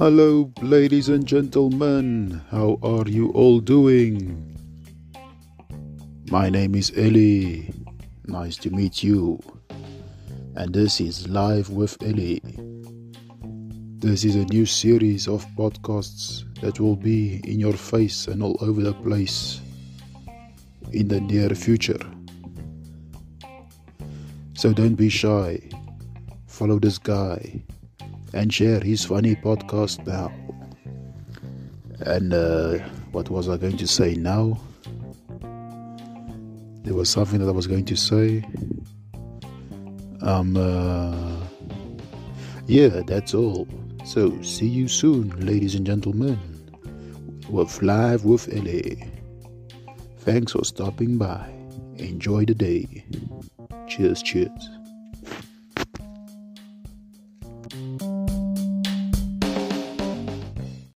Hello, ladies and gentlemen. How are you all doing? My name is Eli. Nice to meet you. And this is Live with Eli. This is a new series of podcasts that will be in your face and all over the place in the near future. So don't be shy. Follow this guy and share his funny podcast now. And uh, what was I going to say now? There was something that I was going to say. Um, uh, yeah, that's all. So, see you soon, ladies and gentlemen, with Live with Eli. Thanks for stopping by. Enjoy the day. Cheers, cheers.